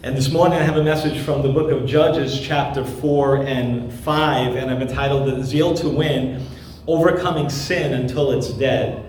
And this morning I have a message from the book of Judges, chapter 4 and 5, and I've entitled The Zeal to Win Overcoming Sin Until It's Dead.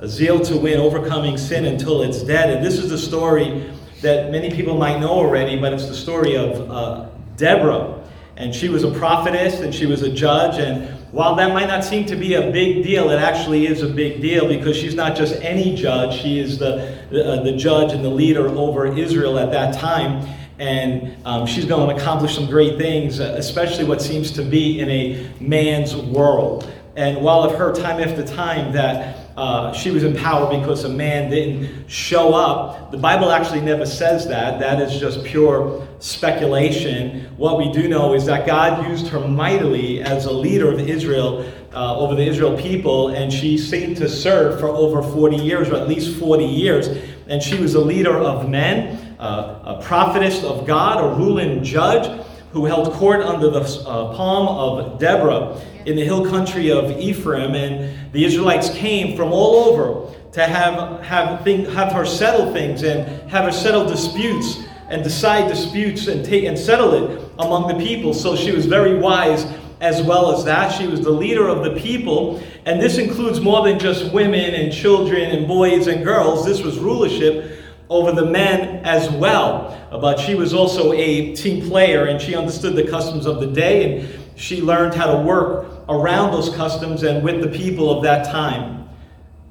A zeal to win, overcoming sin until it's dead. And this is the story that many people might know already, but it's the story of uh, Deborah. And she was a prophetess and she was a judge. And while that might not seem to be a big deal, it actually is a big deal because she's not just any judge, she is the, the, uh, the judge and the leader over Israel at that time. And um, she's going to accomplish some great things, uh, especially what seems to be in a man's world. And while I've heard time after time that uh, she was in power because a man didn't show up. The Bible actually never says that. That is just pure speculation. What we do know is that God used her mightily as a leader of Israel uh, over the Israel people, and she seemed to serve for over 40 years, or at least 40 years. And she was a leader of men, uh, a prophetess of God, a ruling judge who held court under the uh, palm of Deborah in the hill country of Ephraim. And the Israelites came from all over to have, have, have her settle things and have her settle disputes and decide disputes and, take, and settle it among the people. So she was very wise as well as that. She was the leader of the people. And this includes more than just women and children and boys and girls. This was rulership over the men as well. But she was also a team player and she understood the customs of the day and she learned how to work around those customs and with the people of that time.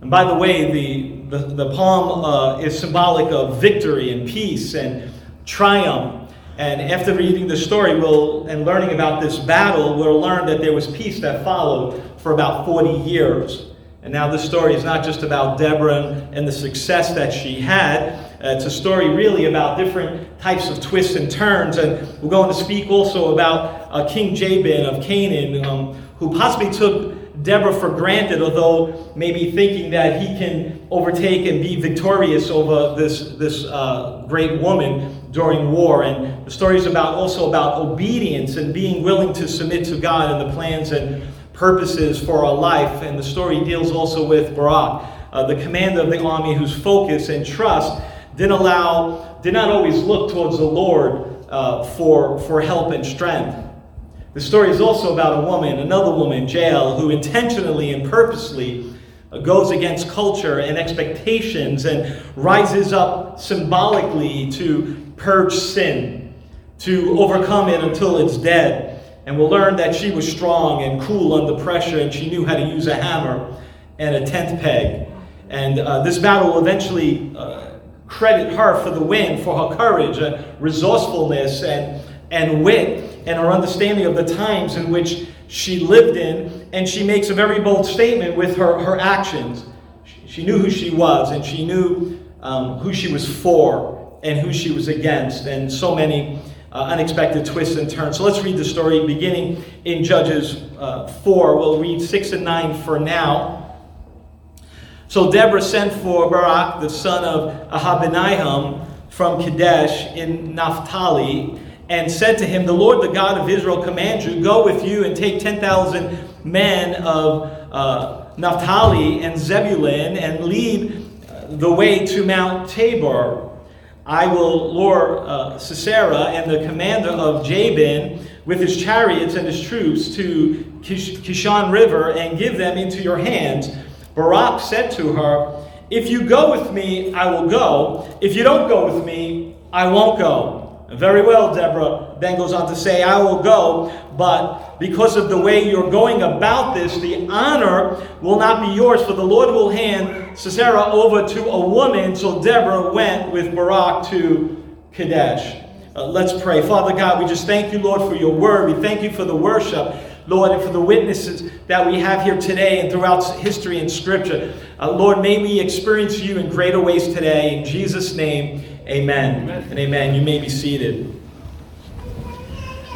And by the way, the, the, the palm uh, is symbolic of victory and peace and triumph. And after reading the story we'll, and learning about this battle, we'll learn that there was peace that followed for about 40 years. And now this story is not just about Deborah and the success that she had. Uh, it's a story really about different types of twists and turns. And we're going to speak also about uh, King Jabin of Canaan, um, who possibly took Deborah for granted, although maybe thinking that he can overtake and be victorious over this, this uh, great woman during war. And the story is about, also about obedience and being willing to submit to God and the plans and purposes for our life. And the story deals also with Barak, uh, the commander of the army whose focus and trust didn't allow, did not always look towards the Lord uh, for, for help and strength. The story is also about a woman, another woman, Jael, who intentionally and purposely uh, goes against culture and expectations and rises up symbolically to purge sin, to overcome it until it's dead. And we'll learn that she was strong and cool under pressure, and she knew how to use a hammer and a tent peg. And uh, this battle will eventually uh, credit her for the win, for her courage, uh, resourcefulness, and, and wit, and her understanding of the times in which she lived in. And she makes a very bold statement with her, her actions. She knew who she was, and she knew um, who she was for and who she was against. And so many uh, unexpected twists and turns. So let's read the story beginning in Judges uh, 4. We'll read 6 and 9 for now. So Deborah sent for Barak, the son of Abinoam, from Kadesh in Naphtali, and said to him, The Lord, the God of Israel, commands you, go with you and take 10,000 men of uh, Naphtali and Zebulun and lead the way to Mount Tabor. I will lure uh, Sisera and the commander of Jabin with his chariots and his troops to Kish- Kishon River and give them into your hands. Barak said to her, If you go with me, I will go. If you don't go with me, I won't go. Very well, Deborah then goes on to say, I will go, but because of the way you're going about this, the honor will not be yours, for the Lord will hand Sisera over to a woman. So Deborah went with Barak to Kadesh. Uh, let's pray. Father God, we just thank you, Lord, for your word. We thank you for the worship. Lord, and for the witnesses that we have here today and throughout history and scripture. Uh, Lord, may we experience you in greater ways today. In Jesus' name, Amen. amen. And amen. You may be seated.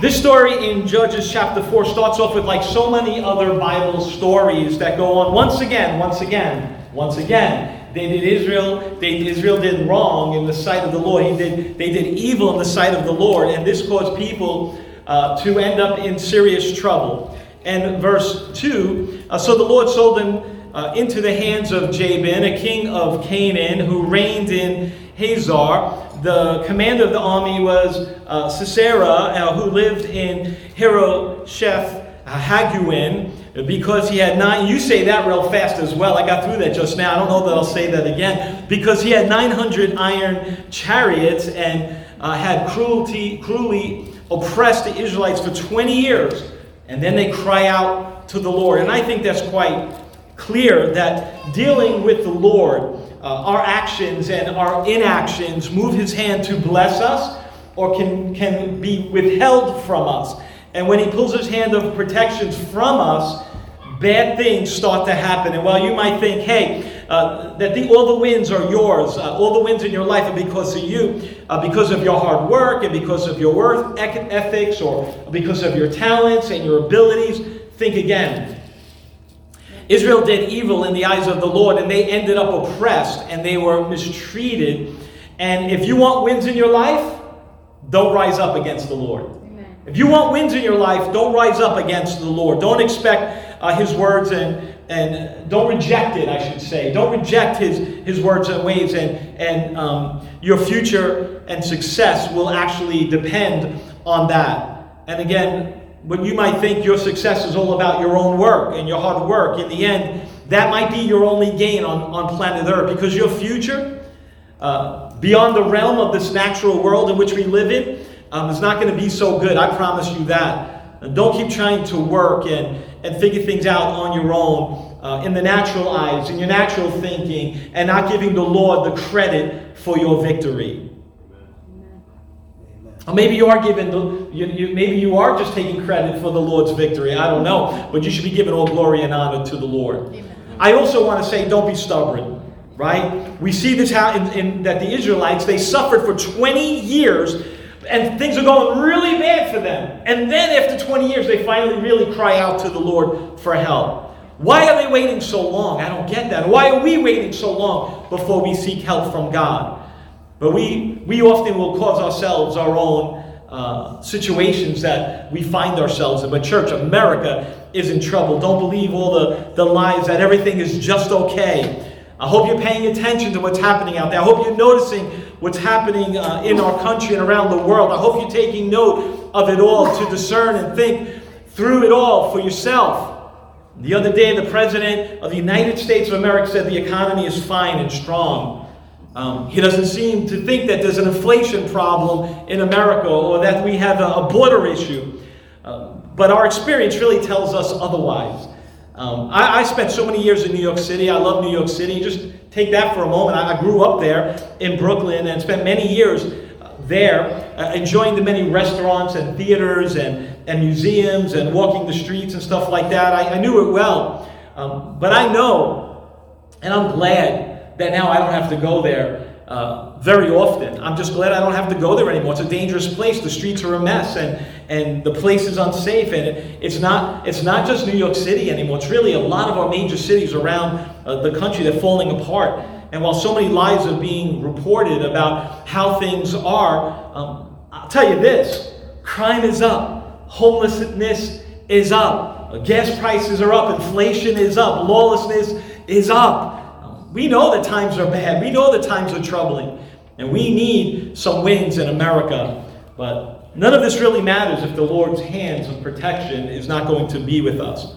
This story in Judges chapter 4 starts off with like so many other Bible stories that go on once again, once again, once again. They did Israel, they Israel did wrong in the sight of the Lord. He did, they did evil in the sight of the Lord, and this caused people uh, to end up in serious trouble. And verse 2 uh, So the Lord sold them uh, into the hands of Jabin, a king of Canaan, who reigned in Hazor, the commander of the army was uh, Sisera, uh, who lived in Harosheth Haguin, because he had nine. You say that real fast as well. I got through that just now. I don't know that I'll say that again. Because he had 900 iron chariots and uh, had cruelty, cruelly oppressed the Israelites for 20 years. And then they cry out to the Lord. And I think that's quite clear that dealing with the Lord, uh, our actions and our inactions move his hand to bless us or can, can be withheld from us. And when he pulls his hand of protections from us, bad things start to happen. And while you might think, hey, uh, that the, all the wins are yours, uh, all the wins in your life are because of you, uh, because of your hard work and because of your work ethics or because of your talents and your abilities, think again. Israel did evil in the eyes of the Lord and they ended up oppressed and they were mistreated. And if you want wins in your life, don't rise up against the Lord. If you want wins in your life, don't rise up against the Lord. Don't expect uh, His words and, and don't reject it, I should say. Don't reject His, his words and ways, and, and um, your future and success will actually depend on that. And again, what you might think your success is all about your own work and your hard work, in the end, that might be your only gain on, on planet Earth because your future, uh, beyond the realm of this natural world in which we live in, um, is not going to be so good. I promise you that. And don't keep trying to work and, and figure things out on your own uh, in the natural eyes, in your natural thinking, and not giving the Lord the credit for your victory. Or maybe you are giving the, you, you, maybe you are just taking credit for the Lord's victory. I don't know, but you should be giving all glory and honor to the Lord. Amen. I also want to say, don't be stubborn, right? We see this how in, in that the Israelites they suffered for 20 years and things are going really bad for them. And then after 20 years, they finally really cry out to the Lord for help. Why are they waiting so long? I don't get that. Why are we waiting so long before we seek help from God? But we, we often will cause ourselves our own uh, situations that we find ourselves in. But, church, America is in trouble. Don't believe all the, the lies that everything is just okay. I hope you're paying attention to what's happening out there. I hope you're noticing what's happening uh, in our country and around the world. I hope you're taking note of it all to discern and think through it all for yourself. The other day, the President of the United States of America said the economy is fine and strong. Um, he doesn't seem to think that there's an inflation problem in America or that we have a, border issue. Uh, but our experience really tells us otherwise. Um, I, I, spent so many years in New York City. I love New York City. Just take that for a moment. I, I grew up there in Brooklyn and spent many years uh, there, uh, enjoying the many restaurants and theaters and, and museums and walking the streets and stuff like that. I, I knew it well. Um, but I know, and I'm glad that now I don't have to go there uh, very often. I'm just glad I don't have to go there anymore. It's a dangerous place. The streets are a mess, and, and the place is unsafe. And it, it's not it's not just New York City anymore. It's really a lot of our major cities around uh, the country that are falling apart. And while so many lies are being reported about how things are, um, I'll tell you this: crime is up, homelessness is up, gas prices are up, inflation is up, lawlessness is up. We know that times are bad. We know that times are troubling. And we need some wins in America. But none of this really matters if the Lord's hands of protection is not going to be with us.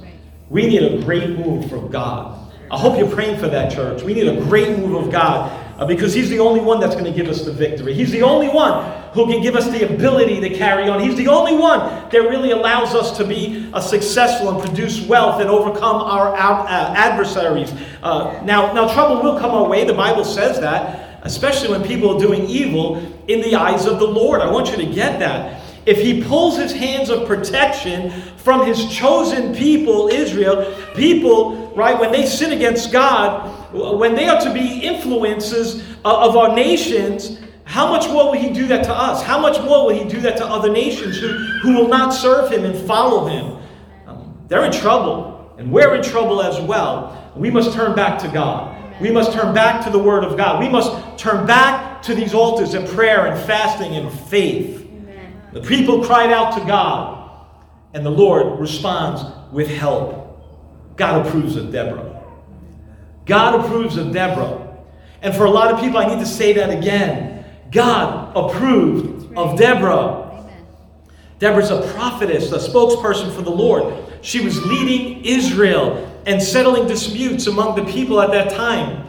We need a great move from God. I hope you're praying for that, church. We need a great move of God uh, because He's the only one that's going to give us the victory. He's the only one who can give us the ability to carry on. He's the only one that really allows us to be uh, successful and produce wealth and overcome our, our uh, adversaries. Uh, now, now, trouble will come our way. The Bible says that, especially when people are doing evil in the eyes of the Lord. I want you to get that. If he pulls his hands of protection from his chosen people, Israel, people, right, when they sin against God, when they are to be influences uh, of our nations, how much more will he do that to us? How much more will he do that to other nations who, who will not serve him and follow him? Um, they're in trouble, and we're in trouble as well. We must turn back to God. We must turn back to the Word of God. We must turn back to these altars and prayer and fasting and faith. The people cried out to God, and the Lord responds with help. God approves of Deborah. God approves of Deborah. And for a lot of people, I need to say that again. God approved of Deborah. Deborah's a prophetess, a spokesperson for the Lord. She was leading Israel and settling disputes among the people at that time.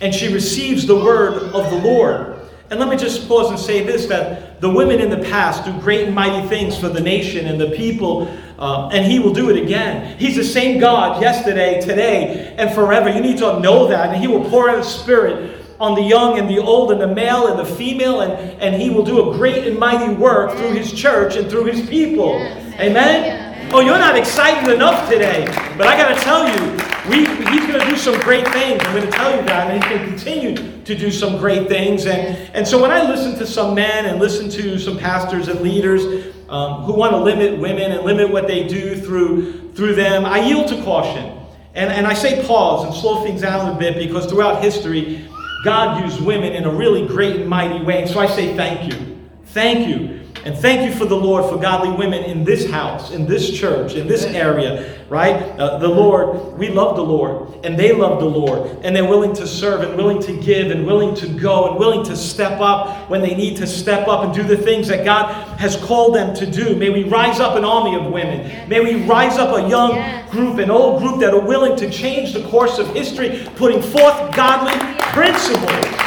And she receives the word of the Lord. And let me just pause and say this that the women in the past do great and mighty things for the nation and the people, uh, and He will do it again. He's the same God yesterday, today, and forever. You need to know that, and He will pour out His Spirit on the young and the old and the male and the female, and, and He will do a great and mighty work through His church and through His people. Amen? Oh, you're not excited enough today. But I got to tell you, we, he's going to do some great things. I'm going to tell you that. And he can continue to do some great things. And, and so when I listen to some men and listen to some pastors and leaders um, who want to limit women and limit what they do through, through them, I yield to caution. And, and I say pause and slow things down a bit because throughout history, God used women in a really great and mighty way. And so I say thank you. Thank you. And thank you for the Lord for godly women in this house, in this church, in this area, right? Uh, the Lord, we love the Lord, and they love the Lord, and they're willing to serve, and willing to give, and willing to go, and willing to step up when they need to step up and do the things that God has called them to do. May we rise up an army of women. May we rise up a young group, an old group that are willing to change the course of history, putting forth godly principles.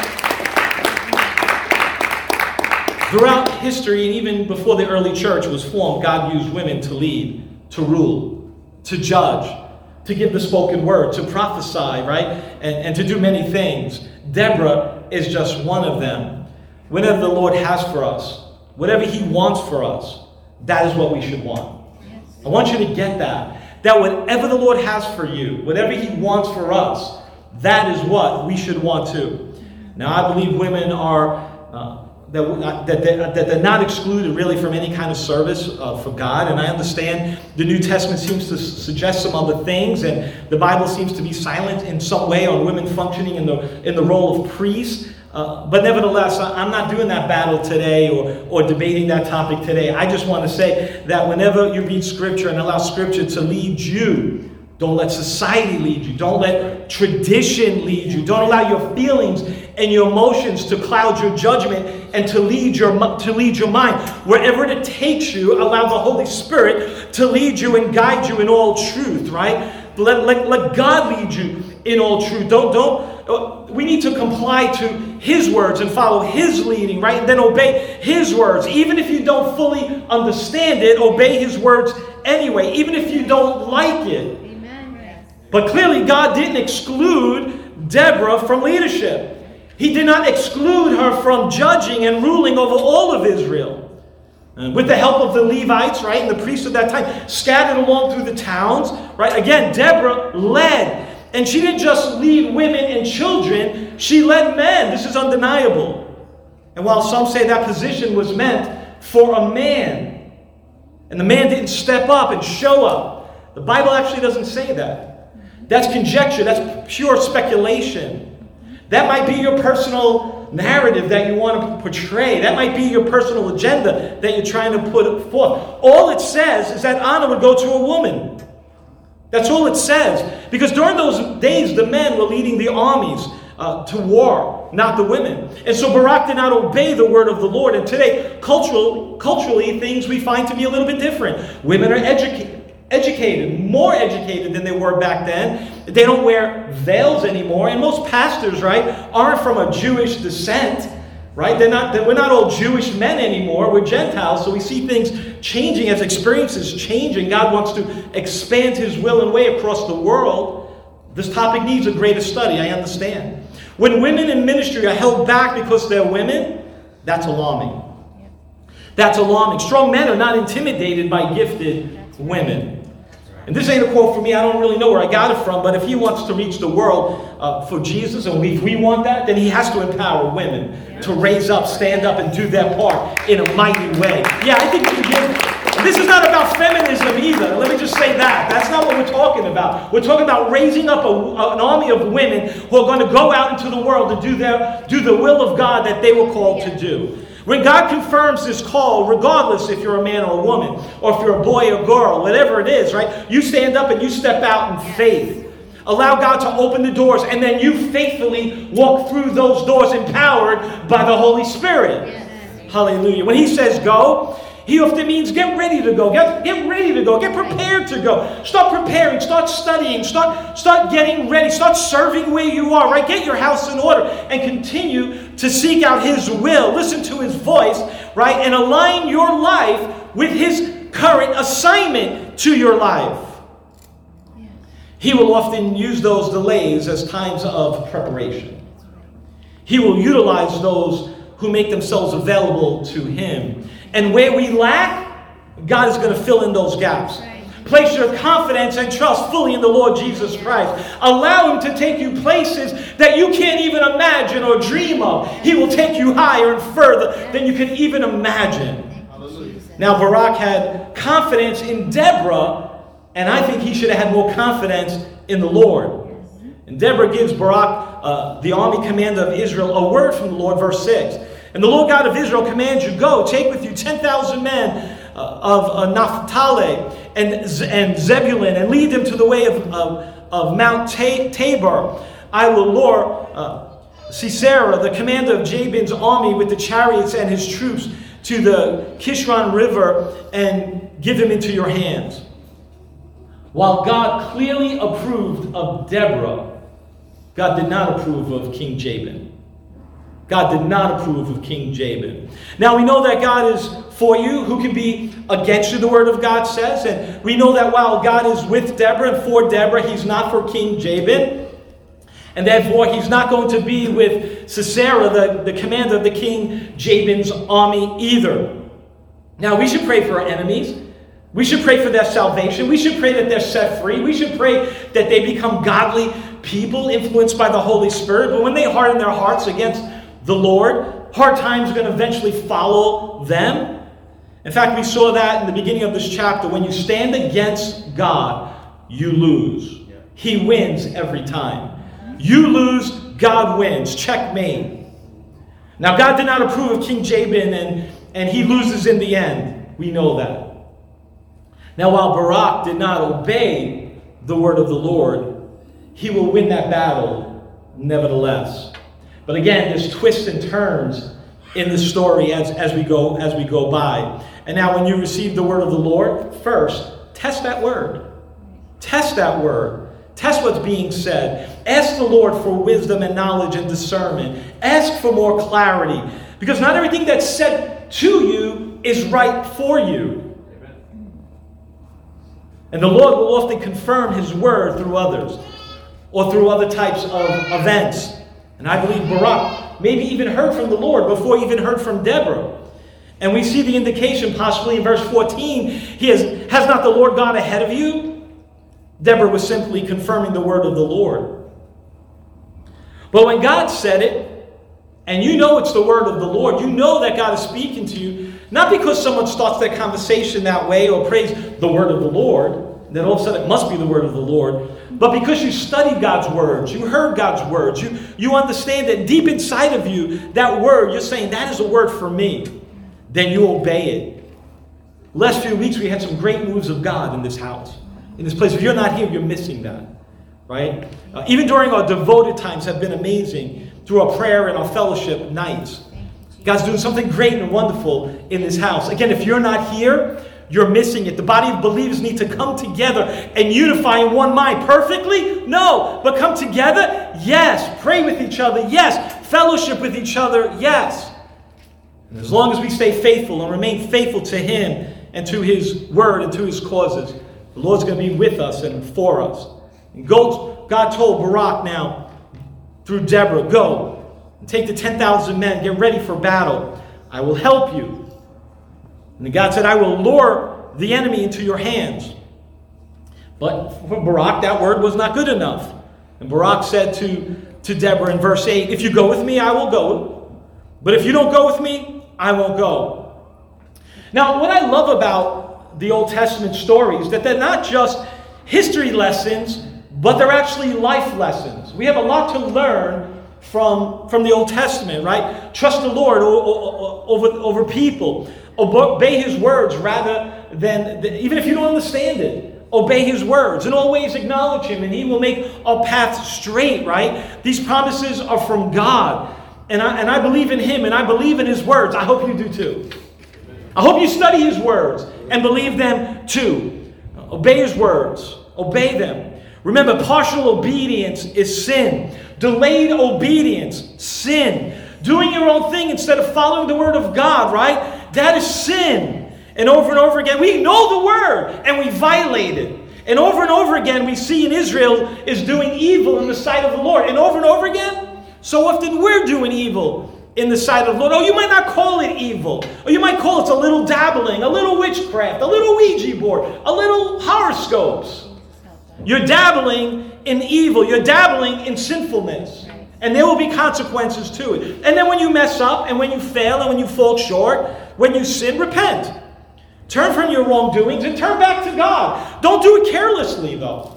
Throughout history, and even before the early church was formed, God used women to lead, to rule, to judge, to give the spoken word, to prophesy, right? And, and to do many things. Deborah is just one of them. Whatever the Lord has for us, whatever He wants for us, that is what we should want. I want you to get that. That whatever the Lord has for you, whatever He wants for us, that is what we should want too. Now, I believe women are. Uh, that, that, that, that they're not excluded really from any kind of service uh, for God. And I understand the New Testament seems to suggest some other things, and the Bible seems to be silent in some way on women functioning in the, in the role of priests. Uh, but nevertheless, I'm not doing that battle today or, or debating that topic today. I just want to say that whenever you read Scripture and allow Scripture to lead you, don't let society lead you. Don't let tradition lead you. Don't allow your feelings and your emotions to cloud your judgment and to lead your to lead your mind. Wherever it takes you, allow the Holy Spirit to lead you and guide you in all truth, right? Let, let, let God lead you in all truth. Don't don't uh, we need to comply to his words and follow his leading, right? And then obey his words. Even if you don't fully understand it, obey his words anyway, even if you don't like it. But clearly, God didn't exclude Deborah from leadership. He did not exclude her from judging and ruling over all of Israel. And with the help of the Levites, right, and the priests of that time, scattered along through the towns, right? Again, Deborah led. And she didn't just lead women and children, she led men. This is undeniable. And while some say that position was meant for a man, and the man didn't step up and show up, the Bible actually doesn't say that. That's conjecture, that's pure speculation. That might be your personal narrative that you want to portray. That might be your personal agenda that you're trying to put forth. All it says is that honor would go to a woman. That's all it says. Because during those days, the men were leading the armies uh, to war, not the women. And so Barak did not obey the word of the Lord. And today, cultural, culturally, things we find to be a little bit different. Women are educated educated, more educated than they were back then. They don't wear veils anymore. And most pastors, right, aren't from a Jewish descent, right? They're not, we're not all Jewish men anymore. We're Gentiles. So we see things changing as experiences change, and God wants to expand His will and way across the world. This topic needs a greater study, I understand. When women in ministry are held back because they're women, that's alarming. That's alarming. Strong men are not intimidated by gifted women. And this ain't a quote for me. I don't really know where I got it from. But if he wants to reach the world uh, for Jesus, and we, we want that, then he has to empower women to raise up, stand up, and do their part in a mighty way. Yeah, I think we can. This is not about feminism either. Let me just say that. That's not what we're talking about. We're talking about raising up a, an army of women who are going to go out into the world to do their do the will of God that they were called yeah. to do. When God confirms His call, regardless if you're a man or a woman, or if you're a boy or girl, whatever it is, right? You stand up and you step out in faith. Allow God to open the doors, and then you faithfully walk through those doors empowered by the Holy Spirit. Hallelujah. When He says go, he often means get ready to go. Get, get ready to go. Get prepared to go. Start preparing. Start studying. Start, start getting ready. Start serving where you are, right? Get your house in order and continue to seek out His will. Listen to His voice, right? And align your life with His current assignment to your life. He will often use those delays as times of preparation. He will utilize those who make themselves available to Him. And where we lack, God is going to fill in those gaps. Place your confidence and trust fully in the Lord Jesus Christ. Allow Him to take you places that you can't even imagine or dream of. He will take you higher and further than you can even imagine. Now, Barak had confidence in Deborah, and I think he should have had more confidence in the Lord. And Deborah gives Barak, uh, the army commander of Israel, a word from the Lord, verse 6. And the Lord God of Israel commands you, Go, take with you 10,000 men uh, of uh, Naphtali and, and Zebulun, and lead them to the way of, of, of Mount Tabor. I will lure uh, Sisera, the commander of Jabin's army, with the chariots and his troops to the Kishon River and give him into your hands. While God clearly approved of Deborah, God did not approve of King Jabin. God did not approve of King Jabin. Now we know that God is for you. Who can be against you, the word of God says. And we know that while God is with Deborah and for Deborah, he's not for King Jabin. And therefore, he's not going to be with Sisera, the, the commander of the king Jabin's army, either. Now, we should pray for our enemies. We should pray for their salvation. We should pray that they're set free. We should pray that they become godly people influenced by the Holy Spirit. But when they harden their hearts against the Lord, hard times are going to eventually follow them. In fact, we saw that in the beginning of this chapter. When you stand against God, you lose. He wins every time. You lose, God wins. Checkmate. Now, God did not approve of King Jabin, and, and he loses in the end. We know that. Now, while Barak did not obey the word of the Lord, he will win that battle nevertheless. But again, there's twists and turns in the story as, as we go as we go by. And now when you receive the word of the Lord, first, test that word. Test that word. Test what's being said. Ask the Lord for wisdom and knowledge and discernment. Ask for more clarity. Because not everything that's said to you is right for you. And the Lord will often confirm His word through others or through other types of events. And I believe Barak maybe even heard from the Lord before he even heard from Deborah. And we see the indication possibly in verse 14. He has, has not the Lord gone ahead of you? Deborah was simply confirming the word of the Lord. But when God said it, and you know it's the word of the Lord, you know that God is speaking to you, not because someone starts that conversation that way or prays the word of the Lord, then all of a sudden it must be the word of the Lord. But because you studied God's words, you heard God's words, you, you understand that deep inside of you, that word, you're saying, that is a word for me, then you obey it. Last few weeks, we had some great moves of God in this house, in this place. If you're not here, you're missing that, right? Uh, even during our devoted times have been amazing through our prayer and our fellowship nights. God's doing something great and wonderful in this house. Again, if you're not here, you're missing it. The body of believers need to come together and unify in one mind. Perfectly? No. But come together? Yes. Pray with each other? Yes. Fellowship with each other? Yes. And as long as we stay faithful and remain faithful to Him and to His word and to His causes, the Lord's going to be with us and for us. And God told Barak now through Deborah, Go and take the 10,000 men, get ready for battle. I will help you. And God said, I will lure the enemy into your hands. But for Barak, that word was not good enough. And Barak said to, to Deborah in verse 8, If you go with me, I will go. But if you don't go with me, I won't go. Now, what I love about the Old Testament stories is that they're not just history lessons, but they're actually life lessons. We have a lot to learn from, from the Old Testament, right? Trust the Lord over, over people obey his words rather than, even if you don't understand it. obey his words, and always acknowledge him, and he will make our path straight, right? These promises are from God. And I, and I believe in him, and I believe in his words. I hope you do too. I hope you study his words and believe them too. Obey his words, obey them. Remember, partial obedience is sin. Delayed obedience, sin. Doing your own thing instead of following the word of God, right? That is sin. And over and over again, we know the word and we violate it. And over and over again, we see in Israel is doing evil in the sight of the Lord. And over and over again, so often we're doing evil in the sight of the Lord. Oh, you might not call it evil. Or you might call it a little dabbling, a little witchcraft, a little Ouija board, a little horoscopes. You're dabbling in evil, you're dabbling in sinfulness. And there will be consequences to it. And then when you mess up, and when you fail, and when you fall short, when you sin, repent. Turn from your wrongdoings and turn back to God. Don't do it carelessly, though.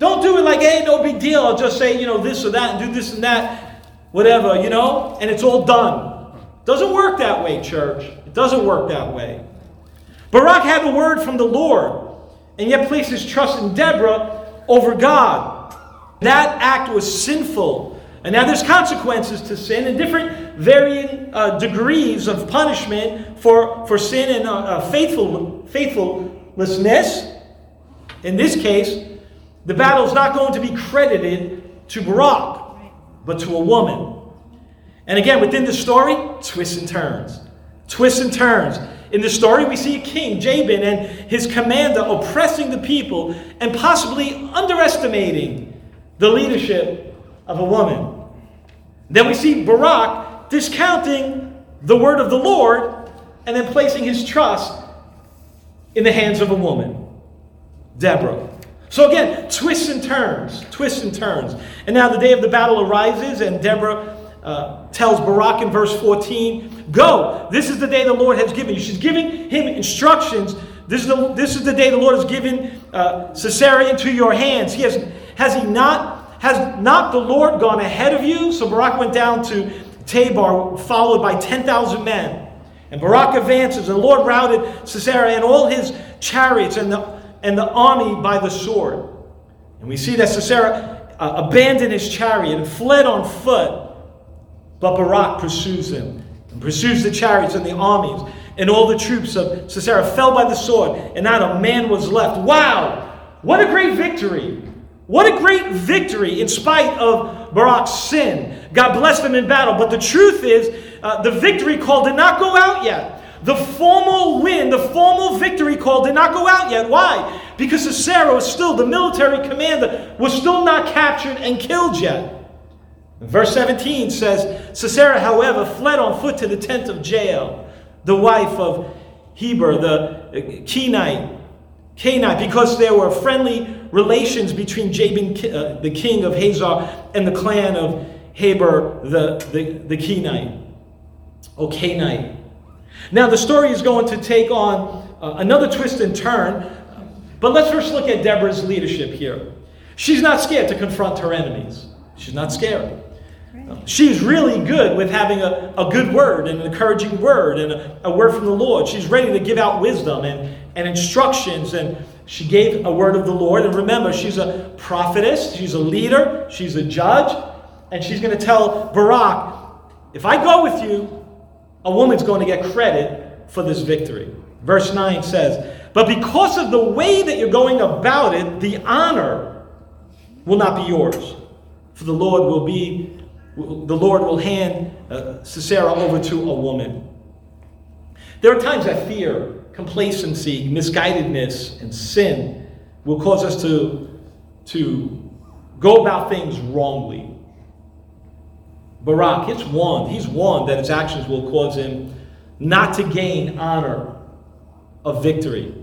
Don't do it like, hey, no big deal. I'll just say, you know, this or that and do this and that, whatever, you know, and it's all done. Doesn't work that way, church. It doesn't work that way. Barak had the word from the Lord, and yet placed his trust in Deborah over God. That act was sinful. And now there's consequences to sin and different varying uh, degrees of punishment for, for sin and uh, uh, faithful, faithfulness. In this case, the battle is not going to be credited to Barak, but to a woman. And again, within the story, twists and turns. Twists and turns. In the story, we see a king, Jabin, and his commander oppressing the people and possibly underestimating the leadership of a woman. Then we see Barak discounting the word of the Lord and then placing his trust in the hands of a woman, Deborah. So again, twists and turns, twists and turns. And now the day of the battle arises, and Deborah uh, tells Barak in verse 14, Go, this is the day the Lord has given you. She's giving him instructions. This is the, this is the day the Lord has given uh, Sisera into your hands. He has, has he not, has not the Lord gone ahead of you? So Barak went down to Tabor, followed by 10,000 men. And Barak advances, and the Lord routed Sisera and all his chariots and the, and the army by the sword. And we see that Sisera uh, abandoned his chariot and fled on foot. But Barak pursues him and pursues the chariots and the armies. And all the troops of Sisera fell by the sword, and not a man was left. Wow! What a great victory! What a great victory in spite of Barak's sin. God blessed him in battle. But the truth is, uh, the victory call did not go out yet. The formal win, the formal victory call did not go out yet. Why? Because Sisera was still, the military commander, was still not captured and killed yet. Verse 17 says Sisera, however, fled on foot to the tent of Jael, the wife of Heber, the Kenite, Kenite, because there were friendly relations between Jabin, uh, the king of Hazor, and the clan of Haber, the, the, the Kenite. O Kenite. Now, the story is going to take on uh, another twist and turn, but let's first look at Deborah's leadership here. She's not scared to confront her enemies. She's not scared. She's really good with having a, a good word and an encouraging word and a, a word from the Lord. She's ready to give out wisdom and, and instructions. And she gave a word of the Lord. And remember, she's a prophetess, she's a leader, she's a judge. And she's going to tell Barak, if I go with you, a woman's going to get credit for this victory. Verse 9 says, But because of the way that you're going about it, the honor will not be yours. For the Lord will be the Lord will hand uh, Sisera over to a woman. There are times I fear, complacency, misguidedness, and sin will cause us to, to go about things wrongly. Barak, it's warned, he's warned that his actions will cause him not to gain honor of victory.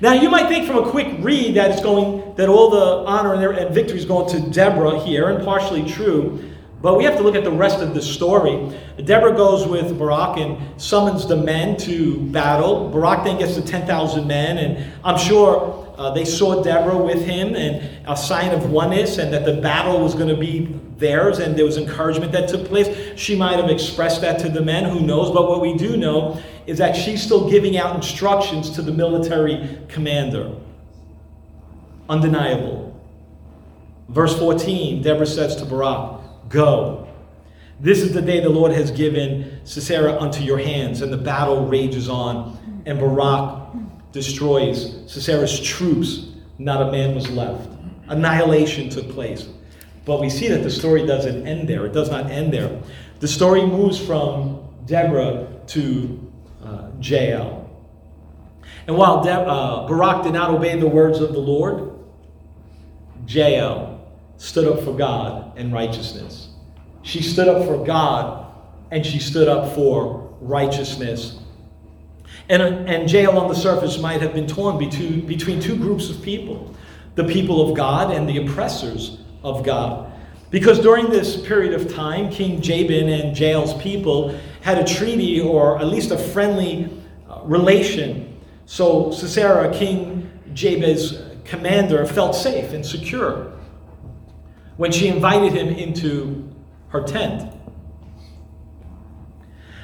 Now you might think from a quick read that it's going that all the honor and victory is going to Deborah here, and partially true. But we have to look at the rest of the story. Deborah goes with Barak and summons the men to battle. Barak then gets the 10,000 men, and I'm sure uh, they saw Deborah with him and a sign of oneness and that the battle was going to be theirs and there was encouragement that took place. She might have expressed that to the men, who knows? But what we do know is that she's still giving out instructions to the military commander. undeniable. Verse 14, Deborah says to Barak, Go. This is the day the Lord has given Sisera unto your hands, and the battle rages on, and Barak destroys Sisera's troops. Not a man was left. Annihilation took place. But we see that the story doesn't end there. It does not end there. The story moves from Deborah to uh, Jael. And while De- uh, Barak did not obey the words of the Lord, Jael stood up for God and righteousness. She stood up for God and she stood up for righteousness. And, and Jael on the surface might have been torn between, between two groups of people the people of God and the oppressors of God. Because during this period of time, King Jabin and Jael's people had a treaty or at least a friendly uh, relation. So Sisera, King Jabin's commander, felt safe and secure when she invited him into her tent.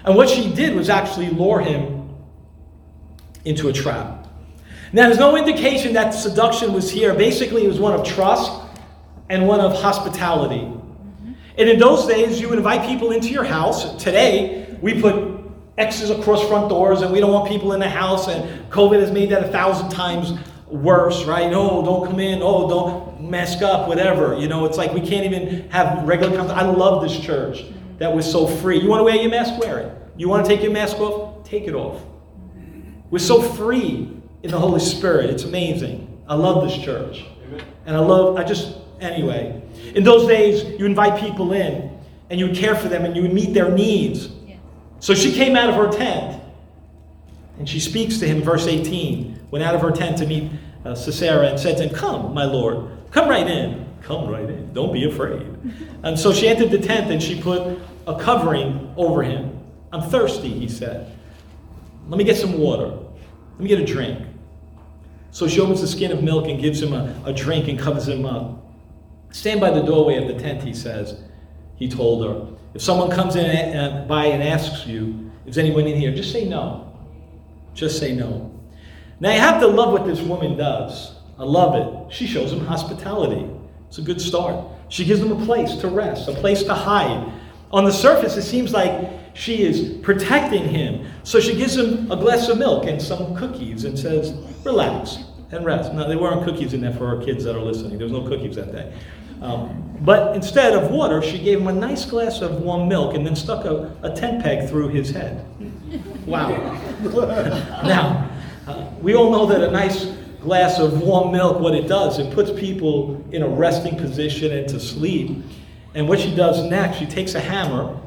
And what she did was actually lure him into a trap. Now, there's no indication that seduction was here. Basically, it was one of trust and one of hospitality. And in those days, you would invite people into your house. Today, we put X's across front doors and we don't want people in the house, and COVID has made that a thousand times worse, right? Oh, don't come in. Oh, don't mask up, whatever. You know, it's like we can't even have regular conversation. I love this church that was so free. You want to wear your mask? Wear it. You want to take your mask off? Take it off. We're so free in the Holy Spirit. It's amazing. I love this church. And I love, I just, anyway. In those days, you invite people in and you care for them and you meet their needs. So she came out of her tent and she speaks to him, verse 18, went out of her tent to meet uh, Sisera and said to him, Come, my Lord, come right in. Come right in. Don't be afraid. And so she entered the tent and she put a covering over him. I'm thirsty, he said. Let me get some water. Let me get a drink. So she opens the skin of milk and gives him a, a drink and covers him up. Stand by the doorway of the tent, he says. He told her. If someone comes in and, by and asks you, is anyone in here? Just say no. Just say no. Now you have to love what this woman does. I love it. She shows him hospitality. It's a good start. She gives him a place to rest, a place to hide. On the surface, it seems like she is protecting him. So she gives him a glass of milk and some cookies and says, Relax and rest. Now, there weren't cookies in there for our kids that are listening. There was no cookies that day. Um, but instead of water, she gave him a nice glass of warm milk and then stuck a, a tent peg through his head. Wow. Now, uh, we all know that a nice glass of warm milk, what it does, it puts people in a resting position and to sleep. And what she does next, she takes a hammer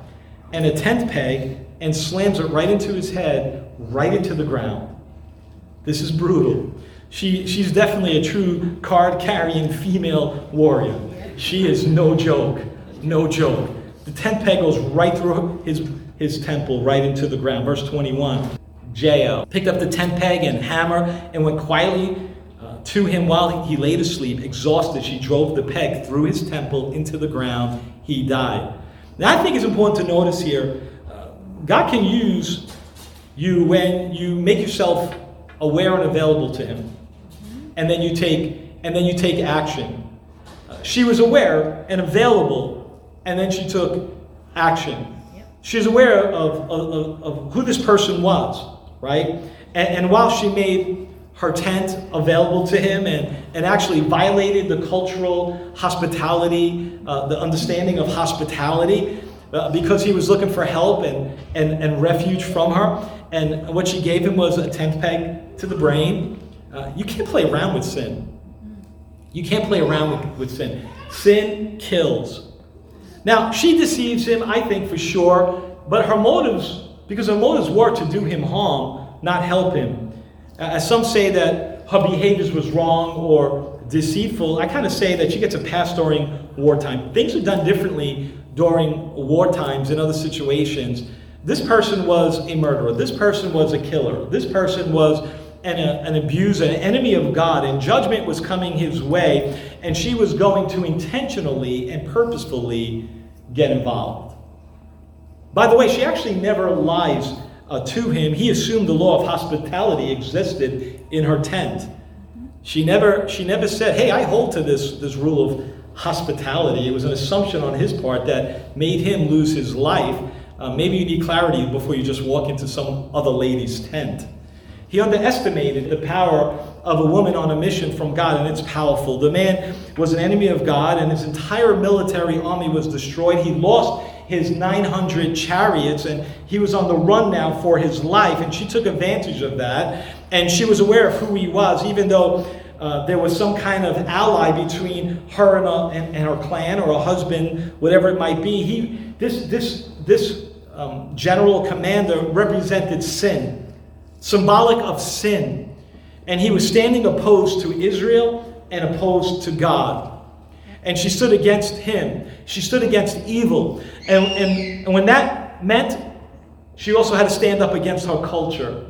and a tent peg and slams it right into his head, right into the ground. This is brutal. She, she's definitely a true card carrying female warrior. She is no joke. No joke. The tent peg goes right through his, his temple, right into the ground. Verse 21. Jael picked up the tent peg and hammer and went quietly uh, to him while he laid asleep. Exhausted, she drove the peg through his temple into the ground. He died. Now, I think it's important to notice here uh, God can use you when you make yourself aware and available to Him, and then you take and then you take action. Uh, she was aware and available, and then she took action. She was aware of, of, of who this person was, right? And, and while she made her tent available to him and, and actually violated the cultural hospitality, uh, the understanding of hospitality, uh, because he was looking for help and, and, and refuge from her. And what she gave him was a tent peg to the brain. Uh, you can't play around with sin. You can't play around with, with sin. Sin kills. Now, she deceives him, I think for sure, but her motives, because her motives were to do him harm, not help him. As some say that her behaviors was wrong or deceitful, I kind of say that she gets a pass during wartime. Things are done differently during war times in other situations. This person was a murderer. This person was a killer. This person was an, uh, an abuser, an enemy of God, and judgment was coming his way, and she was going to intentionally and purposefully get involved. By the way, she actually never lies uh, to him. He assumed the law of hospitality existed in her tent. She never, she never said, hey, I hold to this, this rule of hospitality. It was an assumption on his part that made him lose his life. Uh, maybe you need clarity before you just walk into some other lady's tent. He underestimated the power of a woman on a mission from God, and it's powerful. The man was an enemy of God, and his entire military army was destroyed. He lost his 900 chariots, and he was on the run now for his life, and she took advantage of that. And she was aware of who he was, even though uh, there was some kind of ally between her and, a, and, and, her clan or a husband, whatever it might be. He, this, this, this um, general commander represented sin, symbolic of sin. And he was standing opposed to Israel and opposed to God. And she stood against him. She stood against evil. And, and, and when that meant, she also had to stand up against her culture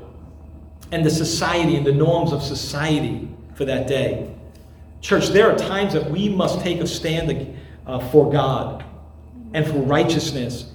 and the society and the norms of society for that day. Church, there are times that we must take a stand uh, for God and for righteousness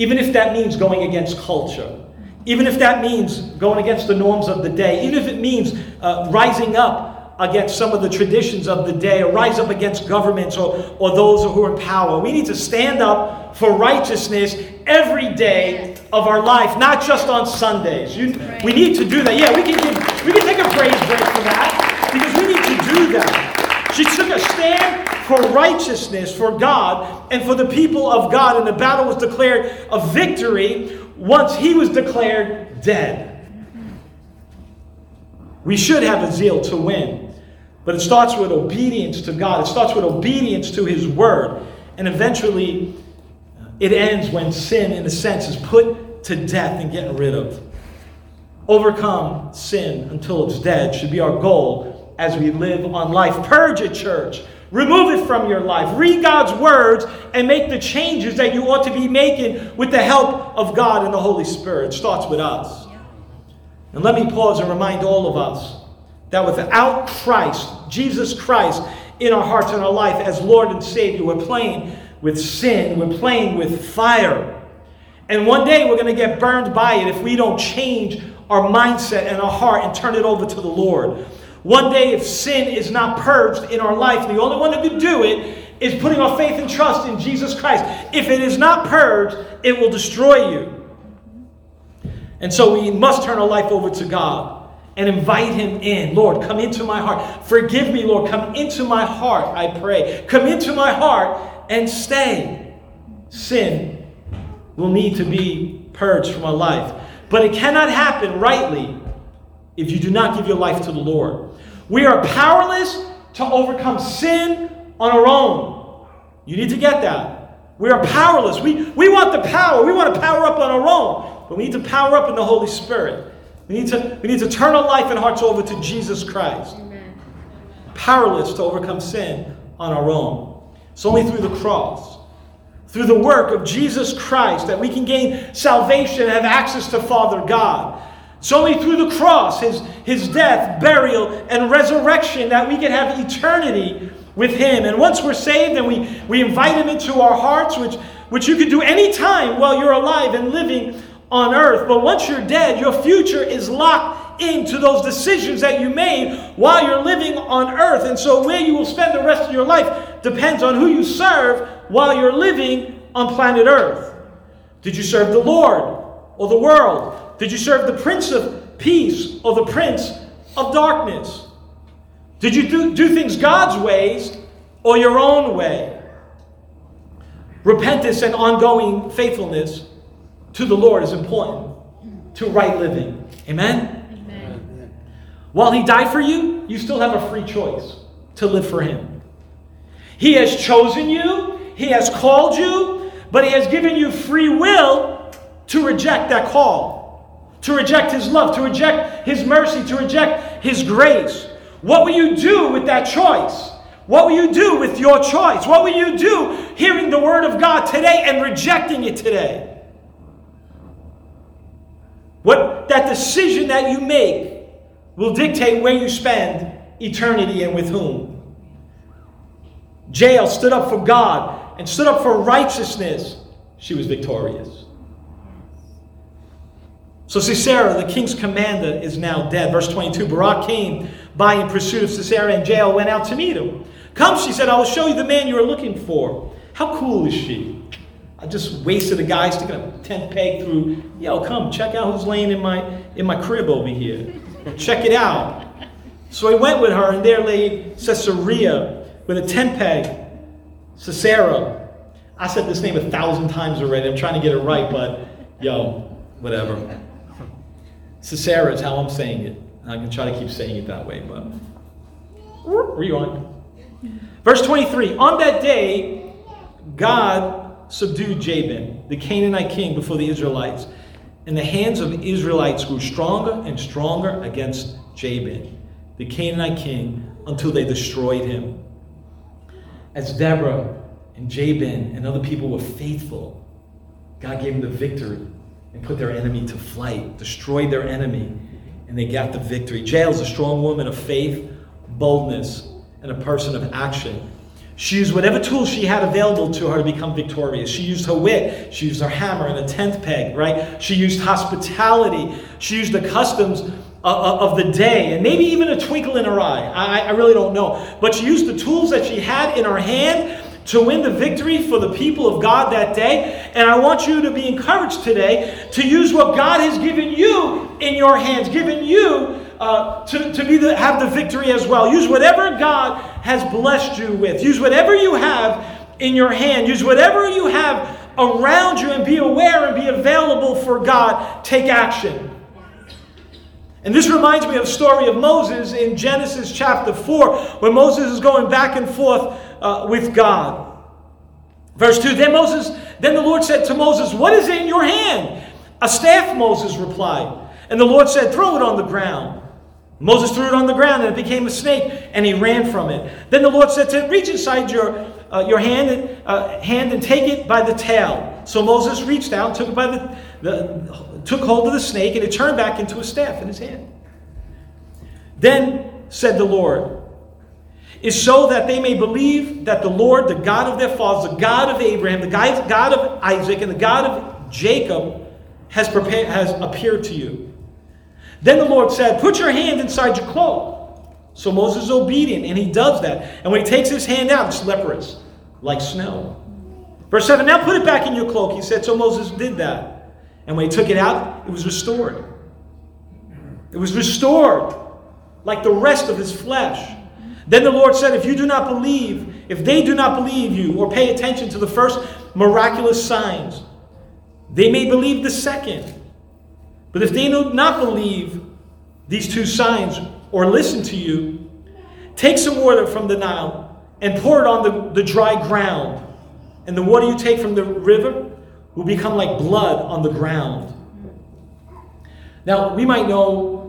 even if that means going against culture, even if that means going against the norms of the day, even if it means uh, rising up against some of the traditions of the day, or rise up against governments or, or those who are in power. We need to stand up for righteousness every day of our life, not just on Sundays. You, we need to do that. Yeah, we can, give, we can take a praise break for that because we need to do that. She took a stand for righteousness, for God, and for the people of God. And the battle was declared a victory once he was declared dead. We should have a zeal to win, but it starts with obedience to God, it starts with obedience to his word, and eventually uh, it ends when sin, in a sense, is put to death and getting rid of. Overcome sin until it's dead should be our goal as we live on life. Purge it, church. Remove it from your life. Read God's words and make the changes that you ought to be making with the help of God and the Holy Spirit. It starts with us. And let me pause and remind all of us that without Christ, Jesus Christ, in our hearts and our life as Lord and Savior, we're playing with sin, we're playing with fire. And one day we're going to get burned by it if we don't change our mindset and our heart and turn it over to the Lord. One day, if sin is not purged in our life, the only one who can do it is putting our faith and trust in Jesus Christ. If it is not purged, it will destroy you. And so we must turn our life over to God and invite Him in. Lord, come into my heart. Forgive me, Lord. Come into my heart, I pray. Come into my heart and stay. Sin will need to be purged from our life. But it cannot happen rightly if you do not give your life to the Lord. We are powerless to overcome sin on our own. You need to get that. We are powerless. We, we want the power. We want to power up on our own. But we need to power up in the Holy Spirit. We need to, we need to turn our life and hearts over to Jesus Christ. Amen. Powerless to overcome sin on our own. It's only through the cross, through the work of Jesus Christ, that we can gain salvation and have access to Father God. It's only through the cross, his, his death, burial, and resurrection that we can have eternity with him. And once we're saved and we, we invite him into our hearts, which, which you can do any time while you're alive and living on earth. But once you're dead, your future is locked into those decisions that you made while you're living on earth. And so where you will spend the rest of your life depends on who you serve while you're living on planet earth. Did you serve the Lord or the world? Did you serve the Prince of Peace or the Prince of Darkness? Did you do, do things God's ways or your own way? Repentance and ongoing faithfulness to the Lord is important to right living. Amen? Amen? While He died for you, you still have a free choice to live for Him. He has chosen you, He has called you, but He has given you free will to reject that call to reject His love, to reject His mercy, to reject His grace. What will you do with that choice? What will you do with your choice? What will you do hearing the Word of God today and rejecting it today? What that decision that you make will dictate where you spend eternity and with whom. Jael stood up for God and stood up for righteousness. She was victorious. So Sisera, the king's commander, is now dead. Verse 22 Barak came by in pursuit of Sisera, and Jael went out to meet him. Come, she said, I will show you the man you are looking for. How cool is she? I just wasted a guy sticking a tent peg through. Yo, come check out who's laying in my in my crib over here. check it out. So I went with her, and there lay Caesarea with a tent peg. Sisera. I said this name a thousand times already. I'm trying to get it right, but yo, whatever. Sisera is how I'm saying it. I can try to keep saying it that way, but rewind. Verse 23 On that day, God subdued Jabin, the Canaanite king, before the Israelites. And the hands of the Israelites grew stronger and stronger against Jabin, the Canaanite king, until they destroyed him. As Deborah and Jabin and other people were faithful, God gave them the victory and put their enemy to flight, destroyed their enemy, and they got the victory. Jael is a strong woman of faith, boldness, and a person of action. She used whatever tools she had available to her to become victorious. She used her wit, she used her hammer and a tent peg, right? She used hospitality, she used the customs of the day, and maybe even a twinkle in her eye. I, really don't know. But she used the tools that she had in her hand to win the victory for the people of God that day. And I want you to be encouraged today to use what God has given you in your hands, given you uh, to, to be the, have the victory as well. Use whatever God has blessed you with. Use whatever you have in your hand. Use whatever you have around you and be aware and be available for God. Take action. And this reminds me of the story of Moses in Genesis chapter 4, where Moses is going back and forth uh, with God. Verse 2 Then Moses, then the Lord said to Moses, What is in your hand? A staff, Moses replied. And the Lord said, Throw it on the ground. Moses threw it on the ground and it became a snake and he ran from it. Then the Lord said to him, Reach inside your, uh, your hand, and, uh, hand and take it by the tail. So Moses reached out, took it by the, the, took hold of the snake, and it turned back into a staff in his hand. Then said the Lord, is so that they may believe that the Lord, the God of their fathers, the God of Abraham, the God of Isaac, and the God of Jacob has, prepared, has appeared to you. Then the Lord said, Put your hand inside your cloak. So Moses is obedient, and he does that. And when he takes his hand out, it's leprous, like snow. Verse 7 Now put it back in your cloak, he said. So Moses did that. And when he took it out, it was restored. It was restored like the rest of his flesh. Then the Lord said, If you do not believe, if they do not believe you or pay attention to the first miraculous signs, they may believe the second. But if they do not believe these two signs or listen to you, take some water from the Nile and pour it on the, the dry ground. And the water you take from the river will become like blood on the ground. Now, we might know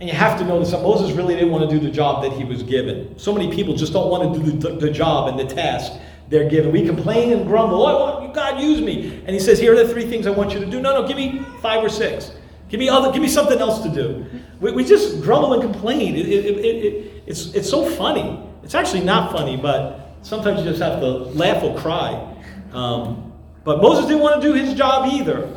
and you have to know that Moses really didn't want to do the job that he was given. So many people just don't want to do the, the job and the task they're given. We complain and grumble, oh, God, use me. And he says, here are the three things I want you to do. No, no, give me five or six. Give me, other, give me something else to do. We, we just grumble and complain. It, it, it, it's, it's so funny. It's actually not funny, but sometimes you just have to laugh or cry. Um, but Moses didn't want to do his job either.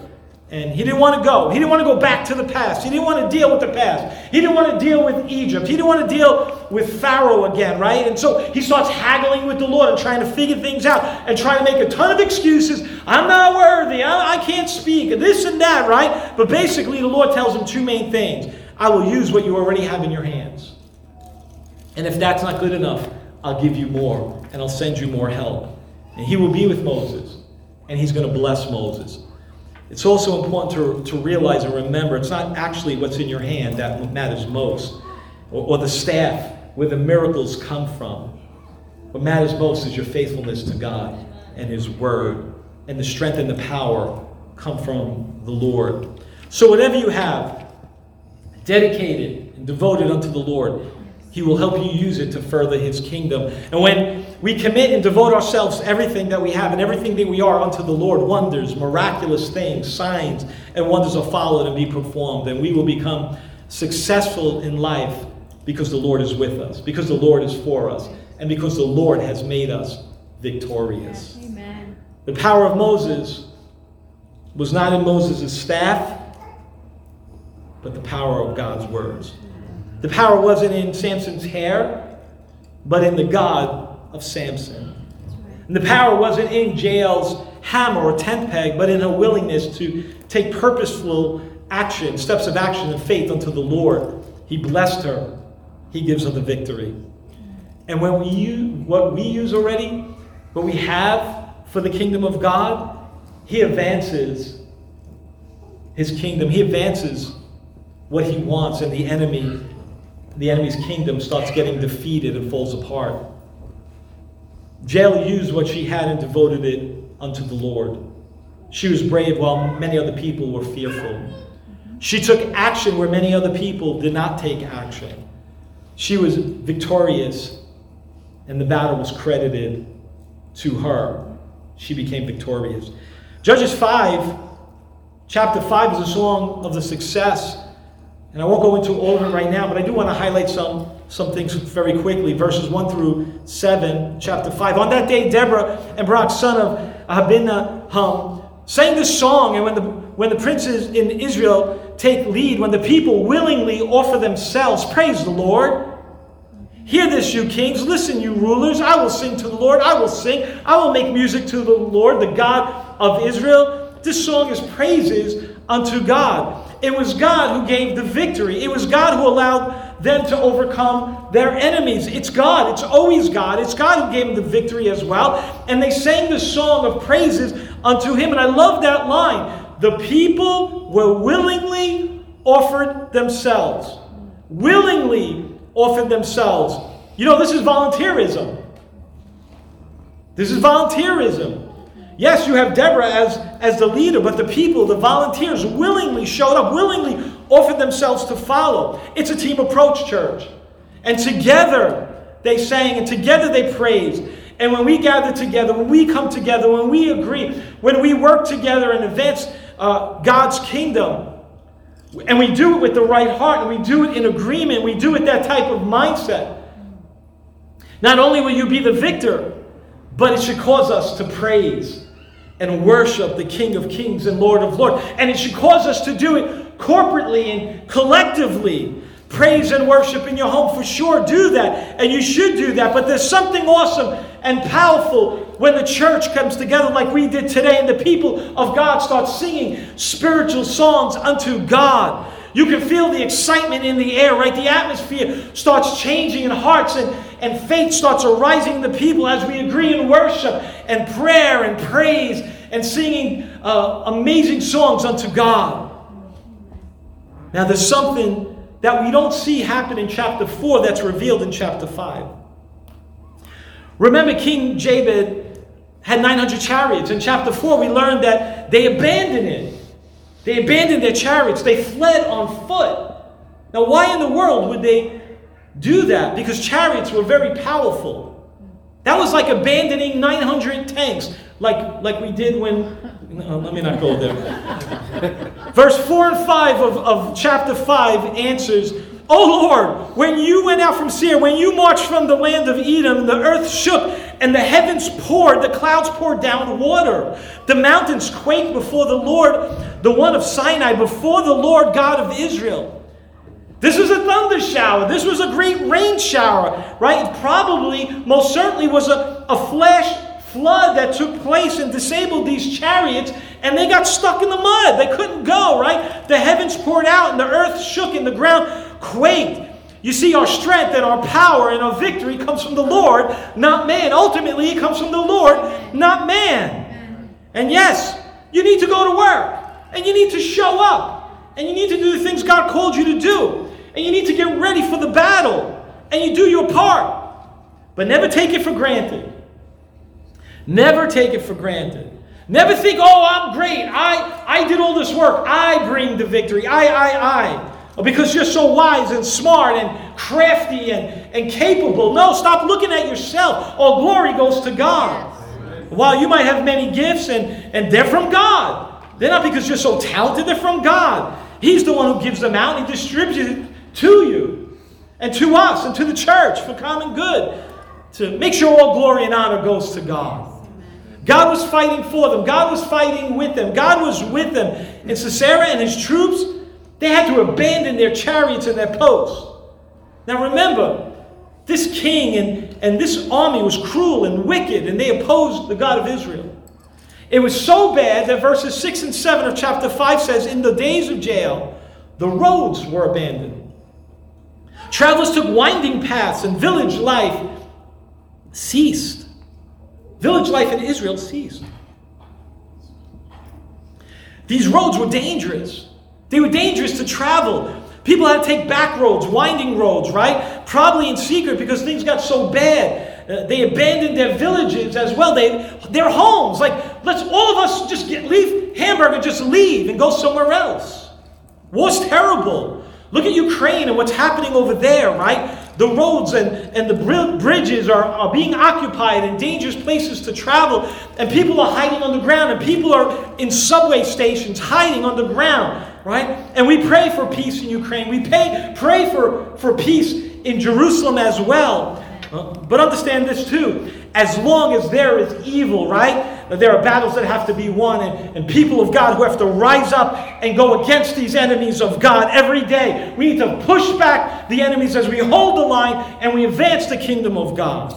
And he didn't want to go. He didn't want to go back to the past. He didn't want to deal with the past. He didn't want to deal with Egypt. He didn't want to deal with Pharaoh again, right? And so he starts haggling with the Lord and trying to figure things out and trying to make a ton of excuses. I'm not worthy. I, I can't speak. This and that, right? But basically, the Lord tells him two main things I will use what you already have in your hands. And if that's not good enough, I'll give you more and I'll send you more help. And he will be with Moses and he's going to bless Moses. It's also important to, to realize and remember it's not actually what's in your hand that matters most, or, or the staff where the miracles come from. What matters most is your faithfulness to God and His Word, and the strength and the power come from the Lord. So, whatever you have, dedicated and devoted unto the Lord, He will help you use it to further His kingdom. And when we commit and devote ourselves, everything that we have and everything that we are, unto the Lord. Wonders, miraculous things, signs, and wonders are followed and be performed. And we will become successful in life because the Lord is with us, because the Lord is for us, and because the Lord has made us victorious. Amen. The power of Moses was not in Moses' staff, but the power of God's words. The power wasn't in Samson's hair, but in the God of Samson. And the power wasn't in Jael's hammer or tent peg, but in her willingness to take purposeful action, steps of action and faith unto the Lord. He blessed her. He gives her the victory. And when we use what we use already, what we have for the kingdom of God, He advances His kingdom. He advances what He wants, and the enemy, the enemy's kingdom starts getting defeated and falls apart. Jael used what she had and devoted it unto the Lord. She was brave while many other people were fearful. She took action where many other people did not take action. She was victorious, and the battle was credited to her. She became victorious. Judges 5, chapter 5 is a song of the success. And I won't go into all of it right now, but I do want to highlight some, some things very quickly. Verses 1 through 7, chapter 5. On that day, Deborah and Barak, son of Abinoam, sang this song, and when the, when the princes in Israel take lead, when the people willingly offer themselves, praise the Lord. Hear this, you kings. Listen, you rulers. I will sing to the Lord. I will sing. I will make music to the Lord, the God of Israel. This song is praises unto God. It was God who gave the victory. It was God who allowed them to overcome their enemies. It's God. It's always God. It's God who gave them the victory as well. And they sang the song of praises unto Him. And I love that line. The people were willingly offered themselves. Willingly offered themselves. You know, this is volunteerism. This is volunteerism. Yes, you have Deborah as, as the leader, but the people, the volunteers, willingly showed up, willingly offered themselves to follow. It's a team approach, church. And together they sang, and together they praised. And when we gather together, when we come together, when we agree, when we work together and advance uh, God's kingdom, and we do it with the right heart, and we do it in agreement, we do it that type of mindset, not only will you be the victor, but it should cause us to praise and worship the King of Kings and Lord of Lords. And it should cause us to do it corporately and collectively. Praise and worship in your home for sure. Do that. And you should do that. But there's something awesome and powerful when the church comes together like we did today and the people of God start singing spiritual songs unto God. You can feel the excitement in the air, right? The atmosphere starts changing in hearts and, and faith starts arising in the people as we agree in worship and prayer and praise and singing uh, amazing songs unto God. Now, there's something that we don't see happen in chapter 4 that's revealed in chapter 5. Remember, King Jabin had 900 chariots. In chapter 4, we learned that they abandoned it. They abandoned their chariots. They fled on foot. Now, why in the world would they do that? Because chariots were very powerful. That was like abandoning 900 tanks, like, like we did when. No, let me not go there. Verse 4 and 5 of, of chapter 5 answers Oh Lord, when you went out from Seir, when you marched from the land of Edom, the earth shook and the heavens poured, the clouds poured down water. The mountains quaked before the Lord, the one of Sinai, before the Lord God of Israel. This was a thunder shower. This was a great rain shower, right? It probably, most certainly, was a, a flash flood that took place and disabled these chariots, and they got stuck in the mud. They couldn't go, right? The heavens poured out, and the earth shook, and the ground quaked. You see, our strength and our power and our victory comes from the Lord, not man. Ultimately, it comes from the Lord, not man. And yes, you need to go to work, and you need to show up, and you need to do the things God called you to do, and you need to get ready for the battle, and you do your part. But never take it for granted. Never take it for granted. Never think, oh, I'm great. I, I did all this work. I bring the victory. I, I, I because you're so wise and smart and crafty and, and capable. No, stop looking at yourself. All glory goes to God. While you might have many gifts and, and they're from God, they're not because you're so talented, they're from God. He's the one who gives them out and He distributes it to you and to us and to the church for common good. To make sure all glory and honor goes to God. God was fighting for them. God was fighting with them. God was with them. And Sisera and his troops They had to abandon their chariots and their posts. Now remember, this king and, and this army was cruel and wicked, and they opposed the God of Israel. It was so bad that verses 6 and 7 of chapter 5 says, In the days of Jael, the roads were abandoned. Travelers took winding paths, and village life ceased. Village life in Israel ceased. These roads were dangerous. They were dangerous to travel. People had to take back roads, winding roads, right? Probably in secret because things got so bad. Uh, they abandoned their villages as well. They, their homes. Like, let's all of us just get, leave Hamburg and just leave and go somewhere else. War's terrible. Look at Ukraine and what's happening over there, right? The roads and, and the bridges are, are being occupied and dangerous places to travel. And people are hiding on the ground. And people are in subway stations hiding on the ground, right? And we pray for peace in Ukraine. We pay, pray for, for peace in Jerusalem as well. But understand this too. As long as there is evil, right? There are battles that have to be won, and, and people of God who have to rise up and go against these enemies of God every day. We need to push back the enemies as we hold the line and we advance the kingdom of God.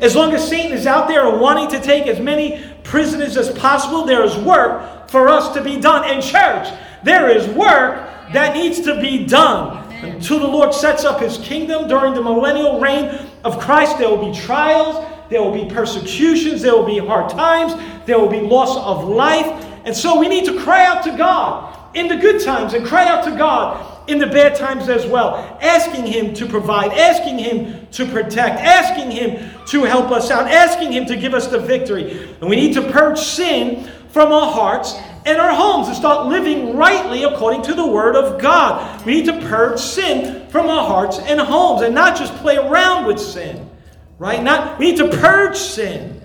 As long as Satan is out there wanting to take as many prisoners as possible, there is work for us to be done. In church, there is work that needs to be done. Until the Lord sets up his kingdom during the millennial reign of Christ, there will be trials, there will be persecutions, there will be hard times, there will be loss of life. And so we need to cry out to God in the good times and cry out to God in the bad times as well, asking Him to provide, asking Him to protect, asking Him to help us out, asking Him to give us the victory. And we need to purge sin from our hearts and our homes and start living rightly according to the Word of God. We need to purge sin from our hearts and homes and not just play around with sin. Right? Not we need to purge sin.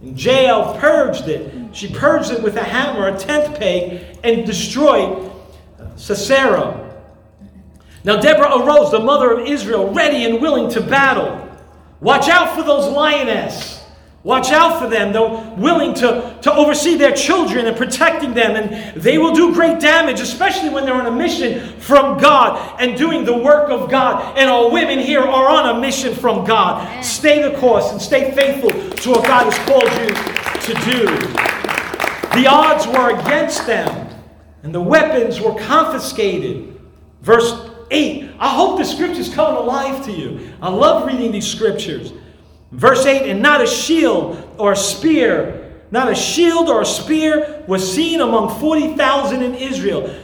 And Jael purged it. She purged it with a hammer, a tent peg, and destroyed uh, Sisera. Now Deborah arose, the mother of Israel, ready and willing to battle. Watch out for those lioness. Watch out for them. They're willing to, to oversee their children and protecting them, and they will do great damage, especially when they're on a mission from God and doing the work of God. And our women here are on a mission from God. Stay the course and stay faithful to what God has called you to do. The odds were against them, and the weapons were confiscated. Verse 8. I hope the scriptures come alive to you. I love reading these scriptures. Verse 8 And not a shield or a spear, not a shield or a spear was seen among 40,000 in Israel.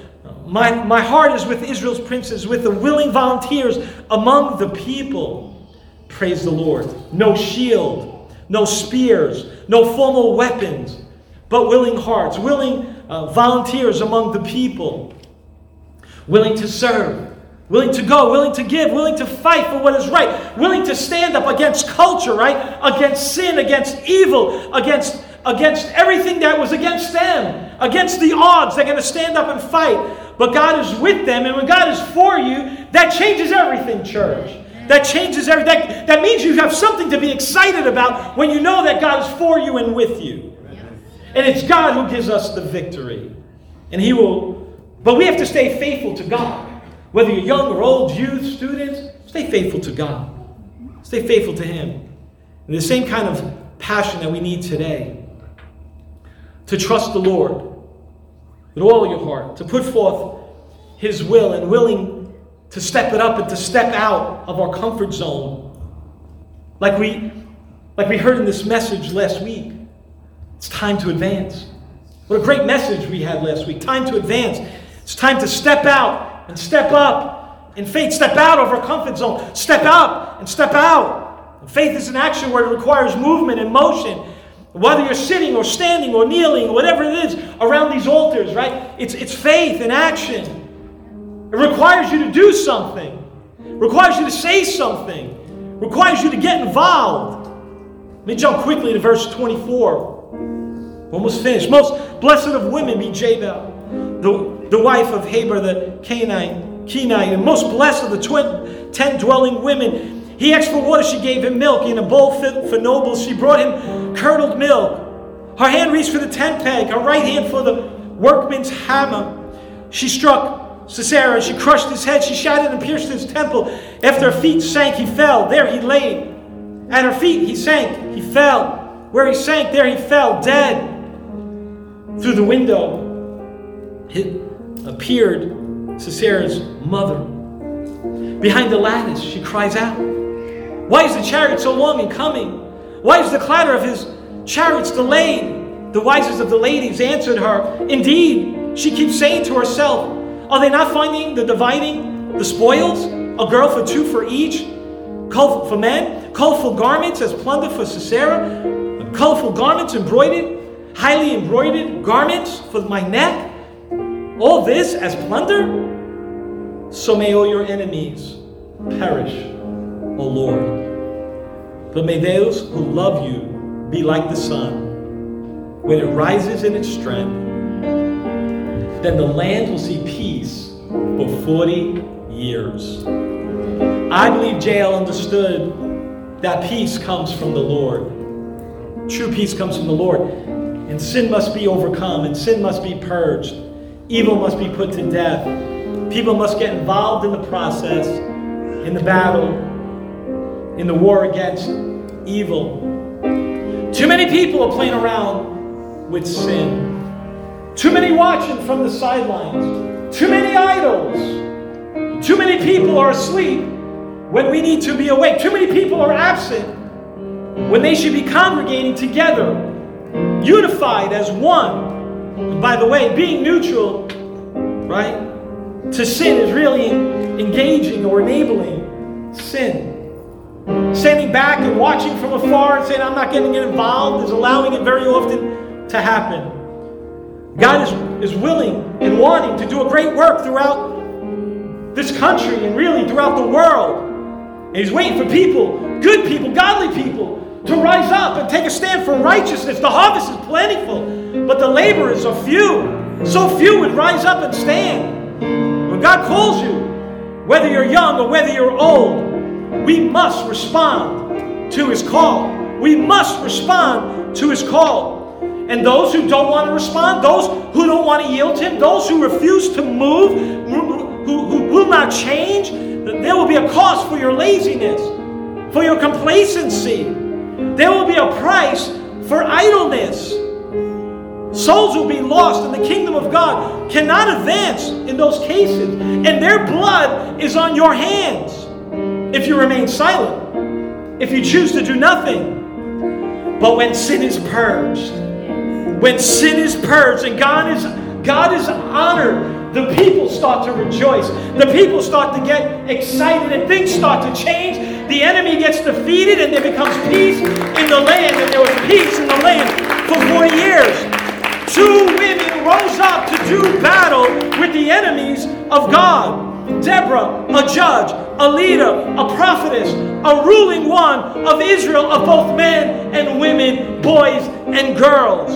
My, my heart is with Israel's princes, with the willing volunteers among the people. Praise the Lord. No shield, no spears, no formal weapons, but willing hearts, willing uh, volunteers among the people, willing to serve willing to go, willing to give, willing to fight for what is right, willing to stand up against culture, right? Against sin, against evil, against against everything that was against them, against the odds. They're going to stand up and fight. But God is with them, and when God is for you, that changes everything, church. That changes everything. That, that means you have something to be excited about when you know that God is for you and with you. And it's God who gives us the victory. And He will, but we have to stay faithful to God. Whether you're young or old, youth, students, stay faithful to God. Stay faithful to Him. And the same kind of passion that we need today to trust the Lord with all your heart, to put forth His will and willing to step it up and to step out of our comfort zone. Like we, like we heard in this message last week. It's time to advance. What a great message we had last week. Time to advance. It's time to step out and step up in faith. Step out of our comfort zone. Step up and step out. And faith is an action where it requires movement and motion. Whether you're sitting or standing or kneeling, whatever it is around these altars, right? It's, it's faith in action. It requires you to do something. It requires you to say something. It requires you to get involved. Let me jump quickly to verse 24. Almost finished. Most blessed of women be Jabal, the the wife of Heber the Canaanite, Kenite, and most blessed of the tent dwelling women. He asked for water, she gave him milk. In a bowl fit for nobles, she brought him curdled milk. Her hand reached for the tent peg, her right hand for the workman's hammer. She struck Sisera. She crushed his head. She shattered and pierced his temple. After her feet sank, he fell. There he lay. At her feet, he sank. He fell. Where he sank, there he fell, dead. Through the window appeared Sisera's mother. Behind the lattice, she cries out, Why is the chariot so long in coming? Why is the clatter of his chariots delayed? The wisest of the ladies answered her, Indeed, she keeps saying to herself, Are they not finding the dividing the spoils? A girl for two for each? Colorful for men, colorful garments as plunder for Sisera, colorful garments embroidered, highly embroidered garments for my neck. All this as plunder? So may all your enemies perish, O Lord. But may those who love you be like the sun when it rises in its strength. Then the land will see peace for 40 years. I believe Jael understood that peace comes from the Lord. True peace comes from the Lord. And sin must be overcome, and sin must be purged. Evil must be put to death. People must get involved in the process, in the battle, in the war against evil. Too many people are playing around with sin. Too many watching from the sidelines. Too many idols. Too many people are asleep when we need to be awake. Too many people are absent when they should be congregating together, unified as one. By the way, being neutral, right, to sin is really engaging or enabling sin. Standing back and watching from afar and saying, I'm not getting involved, is allowing it very often to happen. God is, is willing and wanting to do a great work throughout this country and really throughout the world. And He's waiting for people, good people, godly people, to rise up and take a stand for righteousness. The harvest is plentiful, but the laborers are few. So few would rise up and stand. When God calls you, whether you're young or whether you're old, we must respond to His call. We must respond to His call. And those who don't want to respond, those who don't want to yield to Him, those who refuse to move, who, who will not change, there will be a cost for your laziness, for your complacency. There will be a price for idleness. Souls will be lost, and the kingdom of God cannot advance in those cases. And their blood is on your hands if you remain silent, if you choose to do nothing. But when sin is purged, when sin is purged and God is God is honored, the people start to rejoice. The people start to get excited and things start to change. The enemy gets defeated and there becomes peace in the land. And there was peace in the land for 40 years. Two women rose up to do battle with the enemies of God. Deborah, a judge, a leader, a prophetess, a ruling one of Israel of both men and women, boys and girls.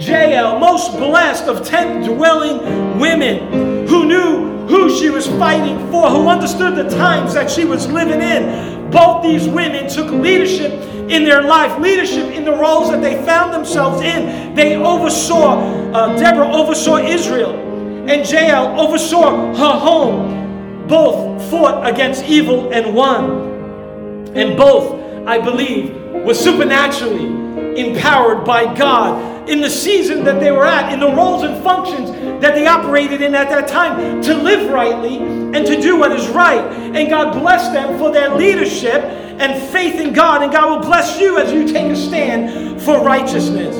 Jael, most blessed of tent dwelling women who knew who she was fighting for, who understood the times that she was living in. Both these women took leadership in their life, leadership in the roles that they found themselves in. They oversaw, uh, Deborah oversaw Israel, and Jael oversaw her home. Both fought against evil and won. And both, I believe, were supernaturally empowered by God in the season that they were at, in the roles and functions that they operated in at that time, to live rightly and to do what is right. And God bless them for their leadership and faith in God, and God will bless you as you take a stand for righteousness.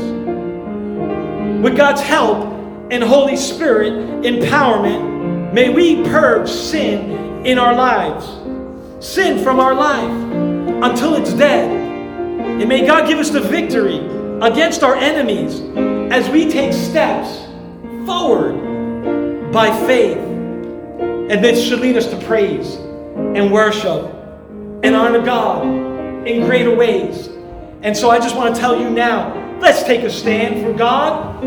With God's help and Holy Spirit empowerment, may we purge sin in our lives, sin from our life until it's dead. And may God give us the victory against our enemies as we take steps forward by faith. And this should lead us to praise and worship and honor God in greater ways. And so I just want to tell you now, let's take a stand for God.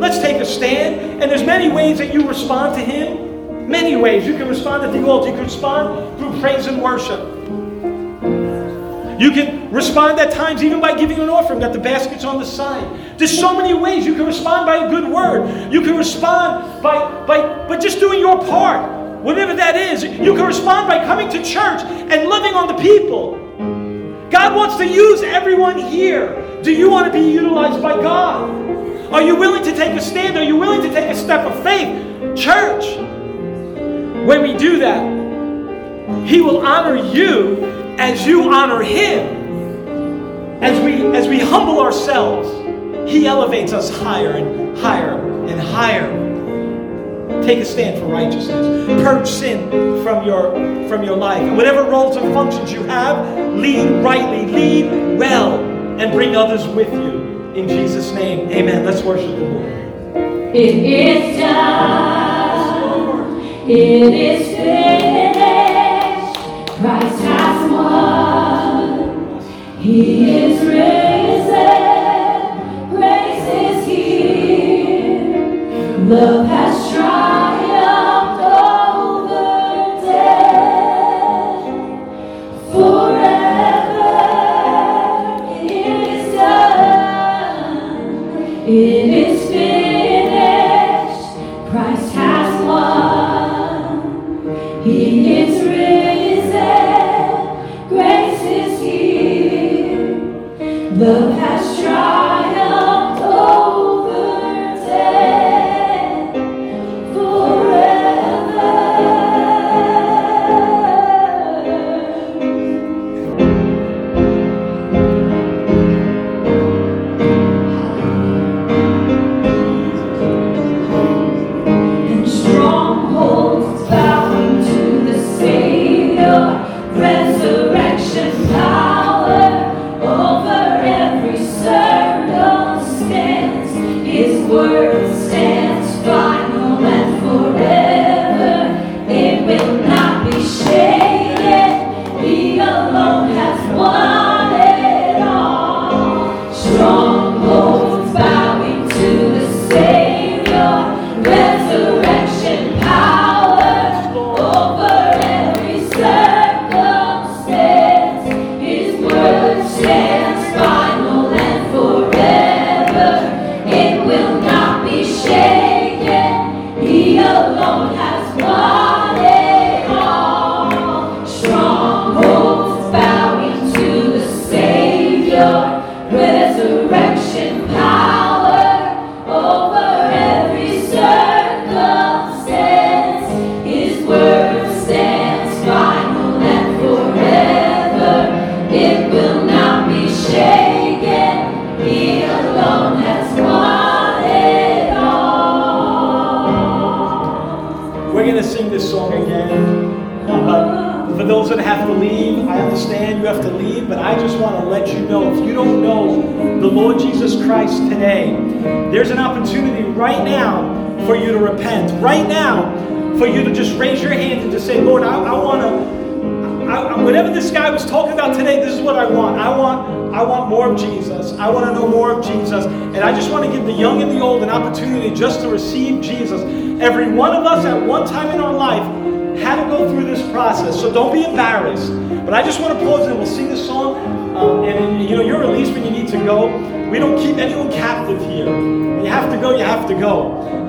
Let's take a stand. And there's many ways that you respond to Him. Many ways. You can respond at the altar. You can respond through praise and worship. You can respond at times even by giving an offering. Got the baskets on the side. There's so many ways. You can respond by a good word. You can respond by, by, by just doing your part. Whatever that is. You can respond by coming to church and loving on the people. God wants to use everyone here. Do you want to be utilized by God? Are you willing to take a stand? Are you willing to take a step of faith? Church, when we do that, He will honor you as you honor Him. As we, as we humble ourselves, He elevates us higher and higher and higher. Take a stand for righteousness. Purge sin from your, from your life. And whatever roles and functions you have, lead rightly, lead well, and bring others with you. In Jesus' name, amen. Let's worship the Lord. It is done. It is finished. Christ. He is risen. Grace is here.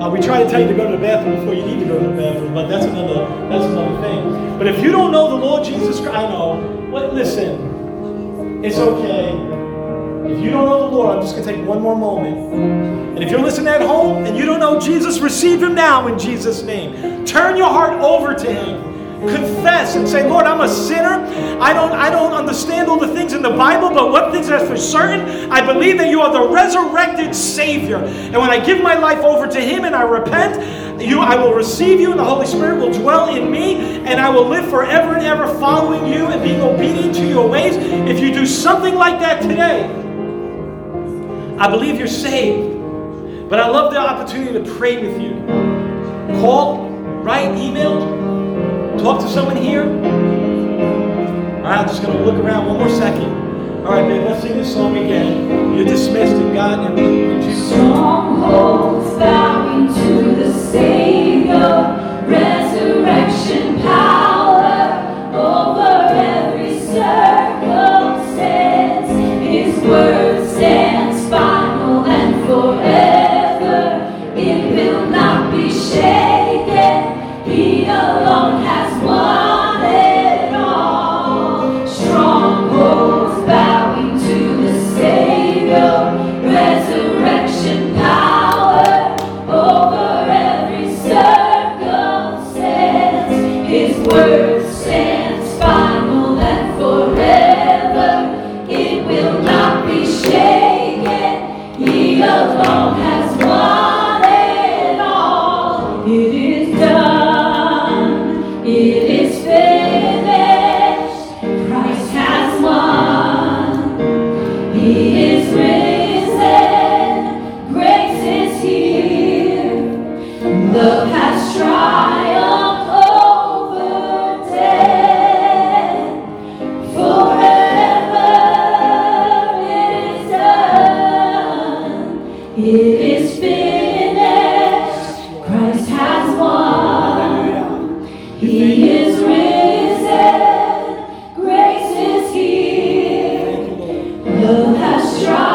Uh, we try to tell you to go to the bathroom before you need to go to the bathroom, but that's another that's another thing. But if you don't know the Lord Jesus Christ, I know. What? Listen, it's okay. If you don't know the Lord, I'm just to take one more moment. And if you're listening at home and you don't know Jesus, receive Him now in Jesus' name. Turn your heart over to Him. Confess and say, Lord, I'm a sinner. I don't, I don't understand all the things in the Bible, but one thing's that's for certain, I believe that you are the resurrected Savior. And when I give my life over to Him and I repent, you, I will receive you, and the Holy Spirit will dwell in me, and I will live forever and ever following you and being obedient to your ways. If you do something like that today, I believe you're saved. But I love the opportunity to pray with you. Call, write, email, talk to someone here. All right, I'm just going to look around one more second. All right, babe, let's sing this song again. You're dismissed in God and Jesus'. Strongholds bowing to the Savior, resurrection will have strong.